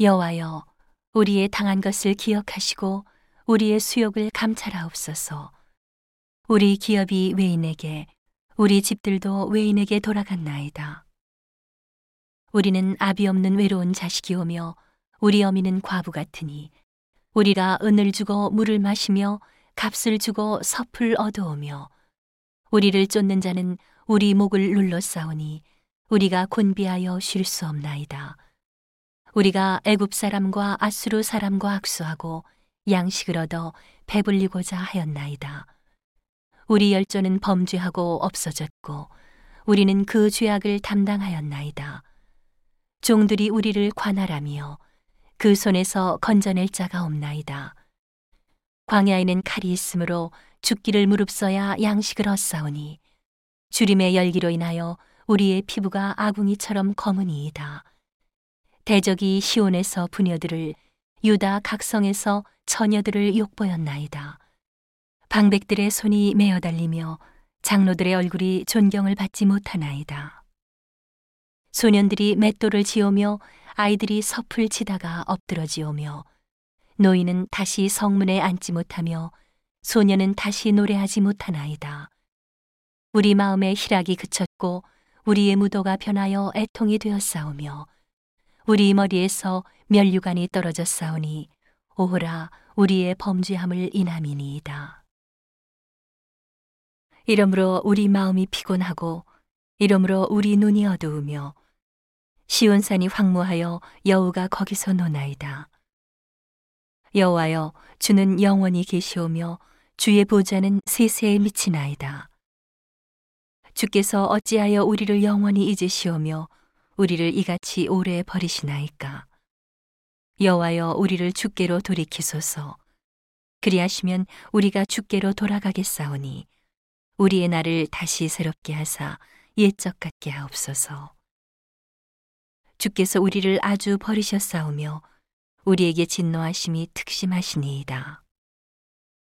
여호와여 우리의 당한 것을 기억하시고 우리의 수욕을 감찰하옵소서. 우리 기업이 외인에게 우리 집들도 외인에게 돌아갔나이다. 우리는 아비 없는 외로운 자식이 오며 우리 어미는 과부 같으니 우리가 은을 주고 물을 마시며 값을 주고 섭을 얻어오며 우리를 쫓는 자는 우리 목을 눌러 싸우니 우리가 곤비하여 쉴 수 없나이다. 우리가 애굽 사람과 아수르 사람과 악수하고 양식을 얻어 배불리고자 하였나이다. 우리 열조는 범죄하고 없어졌고 우리는 그 죄악을 담당하였나이다. 종들이 우리를 관할하며 그 손에서 건져낼 자가 없나이다. 광야에는 칼이 있으므로 죽기를 무릅써야 양식을 얻사오니 주림의 열기로 인하여 우리의 피부가 아궁이처럼 검으니이다. 대적이 시온에서 부녀들을 유다 각성에서 처녀들을 욕보였나이다. 방백들의 손이 메어 달리며 장로들의 얼굴이 존경을 받지 못하나이다. 소년들이 맷돌을 지오며 아이들이 섭을 치다가 엎드러지오며 노인은 다시 성문에 앉지 못하며 소년은 다시 노래하지 못하나이다. 우리 마음의 희락이 그쳤고 우리의 무도가 변하여 애통이 되었사오며 우리 머리에서 멸류관이 떨어졌사오니 오호라 우리의 범죄함을 인함이니이다. 이러므로 우리 마음이 피곤하고 이러므로 우리 눈이 어두우며 시온산이 황무하여 여우가 거기서 노나이다. 여호와여 주는 영원히 계시오며 주의 보좌는 세세에 미치나이다. 주께서 어찌하여 우리를 영원히 잊으시오며 우리를 이같이 오래 버리시나이까? 여호와여 우리를 주께로 돌이키소서. 그리하시면 우리가 주께로 돌아가겠사오니 우리의 날을 다시 새롭게 하사 옛적 같게 하옵소서. 주께서 우리를 아주 버리셨사오며 우리에게 진노하심이 특심하시니이다.